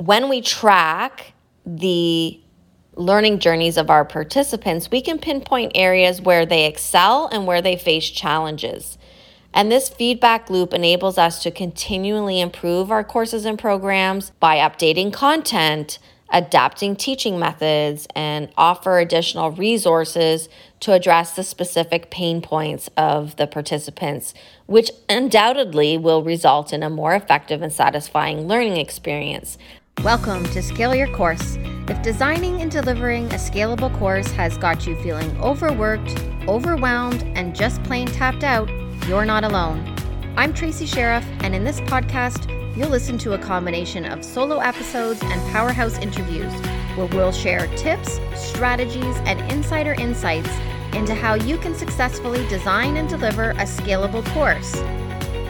when we track the learning journeys of our participants, we can pinpoint areas where they excel and where they face challenges. And this feedback loop enables us to continually improve our courses and programs by updating content, adapting teaching methods, and offer additional resources to address the specific pain points of the participants, which undoubtedly will result in a more effective and satisfying learning experience. Welcome to Scale Your Course. If designing and delivering a scalable course has got you feeling overworked, overwhelmed, and just plain tapped out, you're not alone. I'm Tracy Sheriff, and in this podcast, you'll listen to a combination of solo episodes and powerhouse interviews where we'll share tips, strategies, and insider insights into how you can successfully design and deliver a scalable course.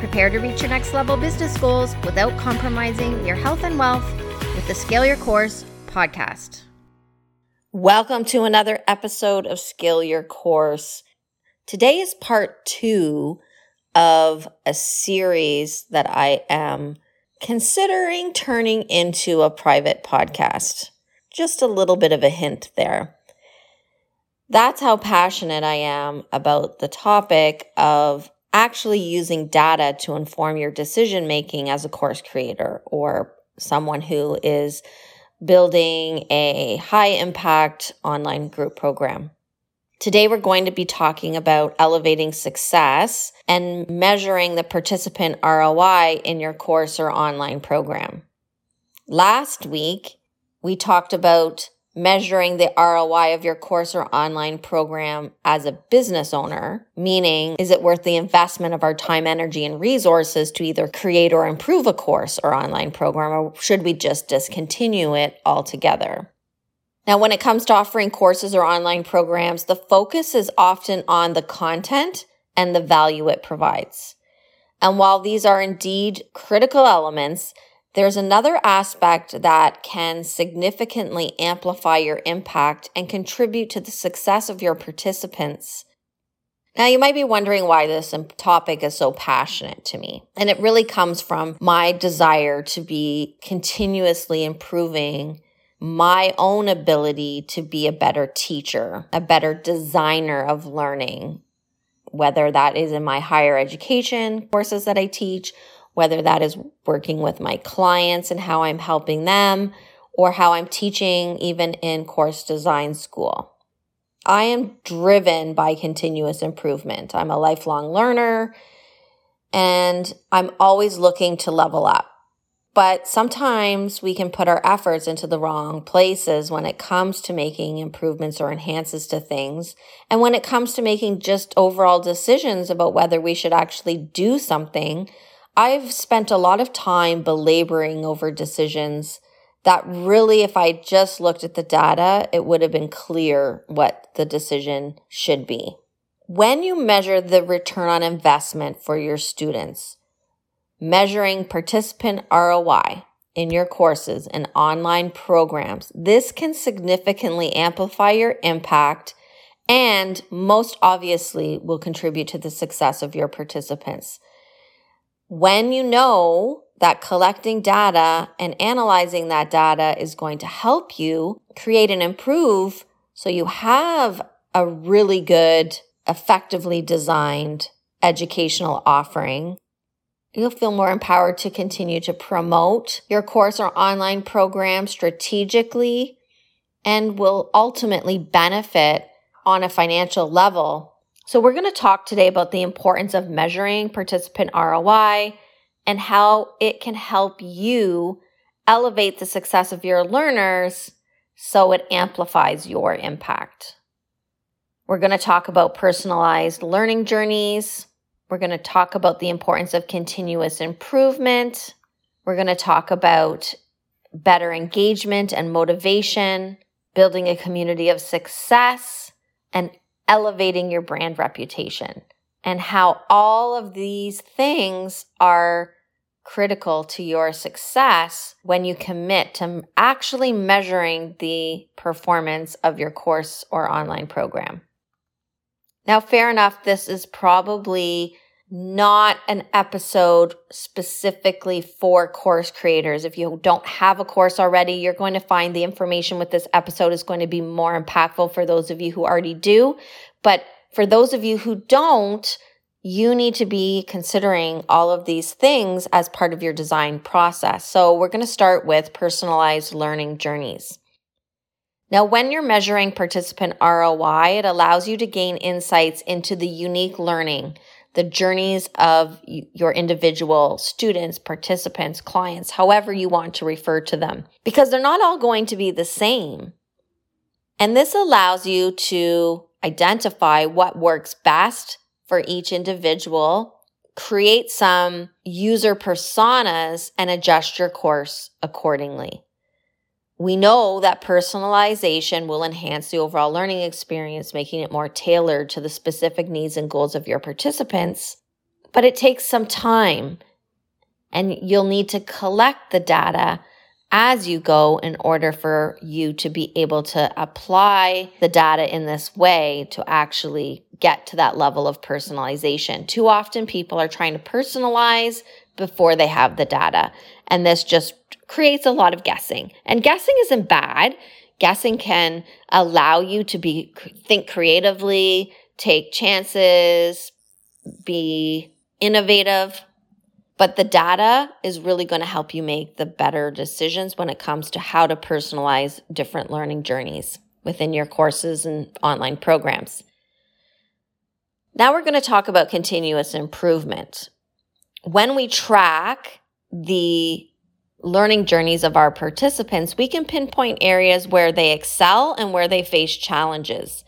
Prepare to reach your next level business goals without compromising your health and wealth with the Scale Your Course podcast. Welcome to another episode of Scale Your Course. Today is part two of a series that I am considering turning into a private podcast. Just a little bit of a hint there. That's how passionate I am about the topic of actually using data to inform your decision making as a course creator or someone who is building a high impact online group program. Today, we're going to be talking about elevating success and measuring the participant ROI in your course or online program. Last week, we talked about measuring the ROI of your course or online program as a business owner, meaning is it worth the investment of our time, energy, and resources to either create or improve a course or online program, or should we just discontinue it altogether? Now, when it comes to offering courses or online programs, the focus is often on the content and the value it provides. And while these are indeed critical elements, there's another aspect that can significantly amplify your impact and contribute to the success of your participants. Now, you might be wondering why this topic is so passionate to me. And it really comes from my desire to be continuously improving my own ability to be a better teacher, a better designer of learning, whether that is in my higher education courses that I teach whether that is working with my clients and how I'm helping them or how I'm teaching even in course design school. I am driven by continuous improvement. I'm a lifelong learner and I'm always looking to level up. But sometimes we can put our efforts into the wrong places when it comes to making improvements or enhances to things. And when it comes to making just overall decisions about whether we should actually do something I've spent a lot of time belaboring over decisions that really, if I just looked at the data, it would have been clear what the decision should be. When you measure the return on investment for your students, measuring participant ROI in your courses and online programs, this can significantly amplify your impact and most obviously will contribute to the success of your participants when you know that collecting data and analyzing that data is going to help you create and improve so you have a really good, effectively designed educational offering, you'll feel more empowered to continue to promote your course or online program strategically and will ultimately benefit on a financial level so, we're going to talk today about the importance of measuring participant ROI and how it can help you elevate the success of your learners so it amplifies your impact. We're going to talk about personalized learning journeys. We're going to talk about the importance of continuous improvement. We're going to talk about better engagement and motivation, building a community of success, and elevating your brand reputation and how all of these things are critical to your success when you commit to actually measuring the performance of your course or online program. Now, fair enough, this is probably not an episode specifically for course creators. If you don't have a course already, you're going to find the information with this episode is going to be more impactful for those of you who already do. But for those of you who don't, you need to be considering all of these things as part of your design process. So we're going to start with personalized learning journeys. Now, when you're measuring participant ROI, it allows you to gain insights into the unique learning, the journeys of your individual students, participants, clients, however you want to refer to them, because they're not all going to be the same. And this allows you to identify what works best for each individual, create some user personas, and adjust your course accordingly. We know that personalization will enhance the overall learning experience, making it more tailored to the specific needs and goals of your participants. But it takes some time, and you'll need to collect the data as you go in order for you to be able to apply the data in this way to actually get to that level of personalization. Too often people are trying to personalize before they have the data. And this just creates a lot of guessing. And guessing isn't bad. Guessing can allow you to be think creatively, take chances, be innovative, but the data is really going to help you make the better decisions when it comes to how to personalize different learning journeys within your courses and online programs. Now we're going to talk about continuous improvement. When we track the learning journeys of our participants, we can pinpoint areas where they excel and where they face challenges.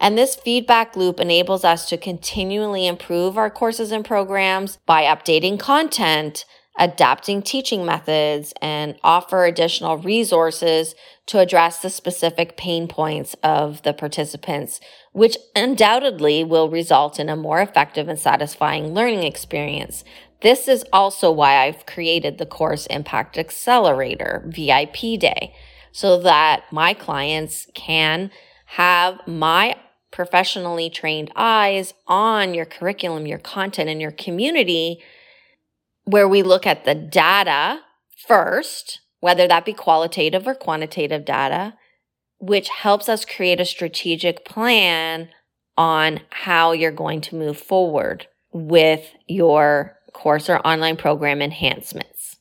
And this feedback loop enables us to continually improve our courses and programs by updating content, adapting teaching methods, and offer additional resources to address the specific pain points of the participants, which undoubtedly will result in a more effective and satisfying learning experience. This is also why I've created the Course Impact Accelerator VIP Day so that my clients can have my professionally trained eyes on your curriculum, your content, and your community, where we look at the data first, whether that be qualitative or quantitative data, which helps us create a strategic plan on how you're going to move forward with your course or online program enhancements.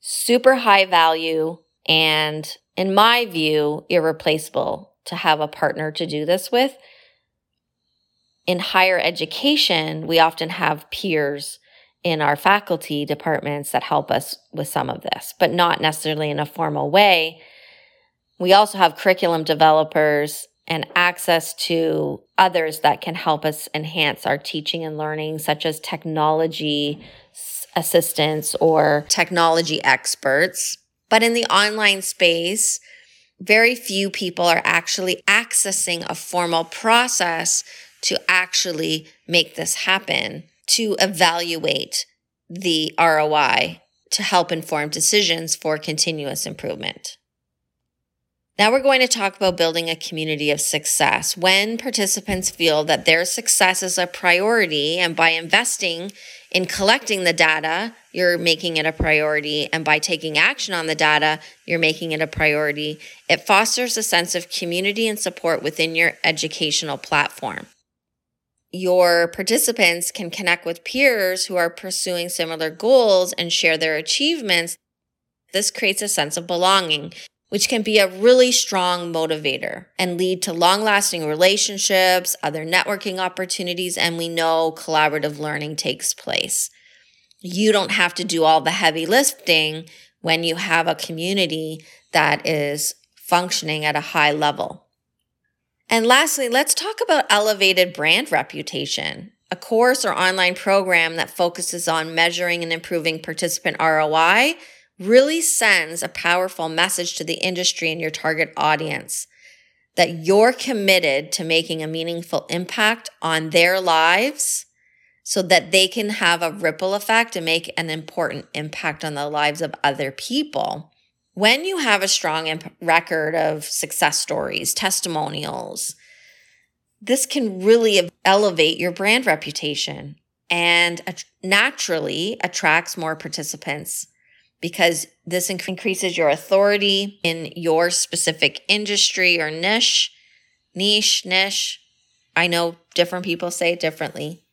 Super high value and, in my view, irreplaceable to have a partner to do this with in higher education, we often have peers in our faculty departments that help us with some of this, but not necessarily in a formal way. We also have curriculum developers and access to others that can help us enhance our teaching and learning, such as technology assistants or technology experts. But in the online space, very few people are actually accessing a formal process to actually make this happen, to evaluate the ROI to help inform decisions for continuous improvement. Now we're going to talk about building a community of success. When participants feel that their success is a priority, and by investing in collecting the data, you're making it a priority, and by taking action on the data, you're making it a priority, it fosters a sense of community and support within your educational platform. Your participants can connect with peers who are pursuing similar goals and share their achievements, this creates a sense of belonging, which can be a really strong motivator and lead to long lasting relationships, other networking opportunities, and we know collaborative learning takes place. You don't have to do all the heavy lifting when you have a community that is functioning at a high level. And lastly, let's talk about elevated brand reputation. A course or online program that focuses on measuring and improving participant ROI really sends a powerful message to the industry and your target audience that you're committed to making a meaningful impact on their lives so that they can have a ripple effect and make an important impact on the lives of other people when you have a strong imp- record of success stories, testimonials, this can really elevate your brand reputation. and naturally attracts more participants because this increases your authority in your specific industry or niche, niche, niche. I know different people say it differently.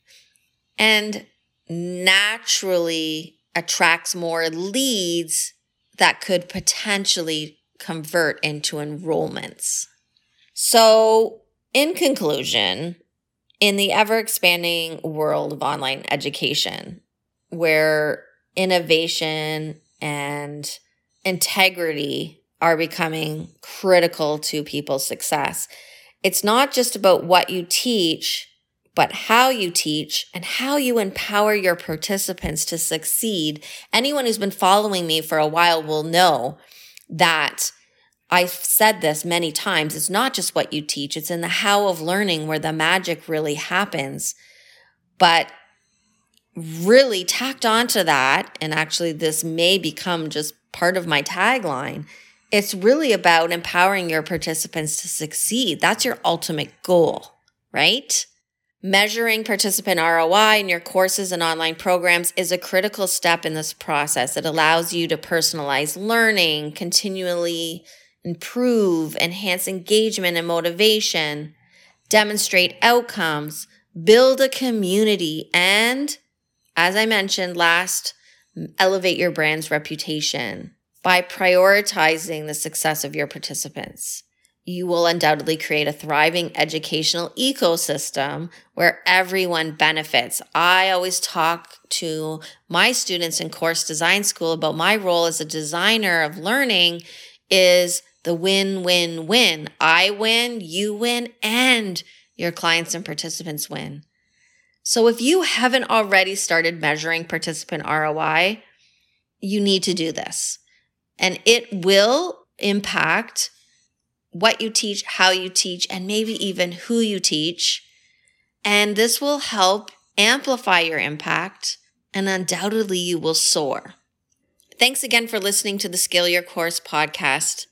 And naturally attracts more leads that could potentially convert into enrollments. So, in conclusion, in the ever expanding world of online education, where innovation and integrity are becoming critical to people's success, it's not just about what you teach, but how you teach and how you empower your participants to succeed. Anyone who's been following me for a while will know that I've said this many times. It's not just what you teach, it's in the how of learning where the magic really happens. But really tacked onto that, and actually, this may become just part of my tagline. It's really about empowering your participants to succeed. That's your ultimate goal, right? Measuring participant ROI in your courses and online programs is a critical step in this process. It allows you to personalize learning, continually improve, enhance engagement and motivation, demonstrate outcomes, build a community, and as I mentioned last, elevate your brand's reputation by prioritizing the success of your participants you will undoubtedly create a thriving educational ecosystem where everyone benefits. I always talk to my students in course design school about my role as a designer of learning is the win, win, win. I win, you win, and your clients and participants win. So if you haven't already started measuring participant ROI, you need to do this. And it will impact what you teach, how you teach, and maybe even who you teach. And this will help amplify your impact, and undoubtedly you will soar. Thanks again for listening to the Scale Your Course podcast.